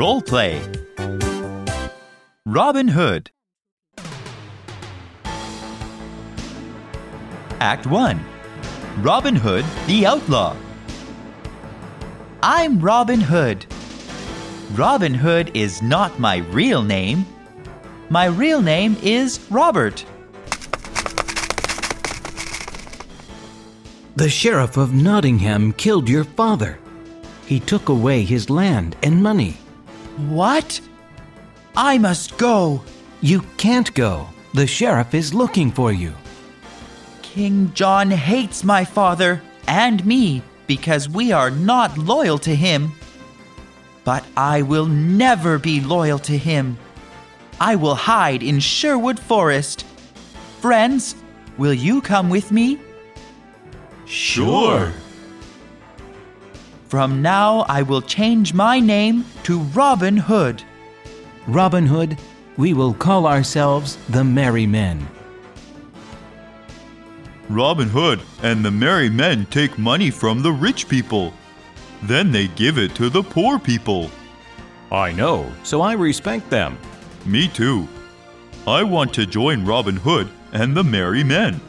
Role play. Robin Hood. Act 1 Robin Hood the Outlaw. I'm Robin Hood. Robin Hood is not my real name. My real name is Robert. The sheriff of Nottingham killed your father. He took away his land and money. What? I must go. You can't go. The sheriff is looking for you. King John hates my father and me because we are not loyal to him. But I will never be loyal to him. I will hide in Sherwood Forest. Friends, will you come with me? Sure. From now, I will change my name to Robin Hood. Robin Hood, we will call ourselves the Merry Men. Robin Hood and the merry men take money from the rich people. Then they give it to the poor people. I know, so I respect them. Me too. I want to join Robin Hood and the merry men.